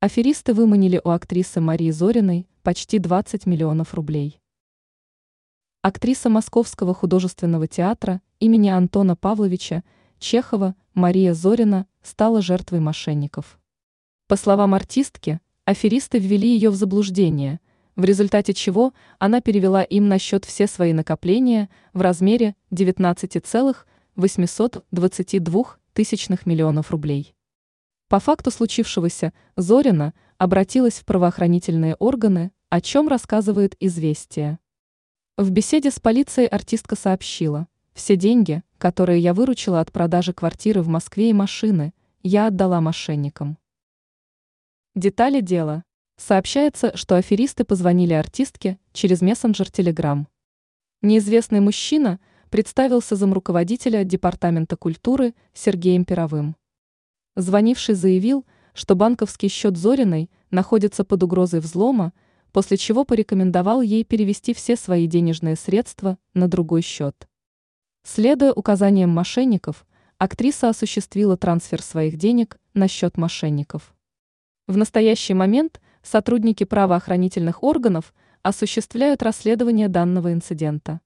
Аферисты выманили у актрисы Марии Зориной почти 20 миллионов рублей. Актриса Московского художественного театра имени Антона Павловича Чехова Мария Зорина стала жертвой мошенников. По словам артистки, аферисты ввели ее в заблуждение, в результате чего она перевела им на счет все свои накопления в размере 19,822 тысячных миллионов рублей. По факту случившегося Зорина обратилась в правоохранительные органы, о чем рассказывает «Известия». В беседе с полицией артистка сообщила, все деньги, которые я выручила от продажи квартиры в Москве и машины, я отдала мошенникам. Детали дела. Сообщается, что аферисты позвонили артистке через мессенджер Telegram. Неизвестный мужчина представился замруководителя Департамента культуры Сергеем Перовым. Звонивший заявил, что банковский счет Зориной находится под угрозой взлома, после чего порекомендовал ей перевести все свои денежные средства на другой счет. Следуя указаниям мошенников, актриса осуществила трансфер своих денег на счет мошенников. В настоящий момент сотрудники правоохранительных органов осуществляют расследование данного инцидента.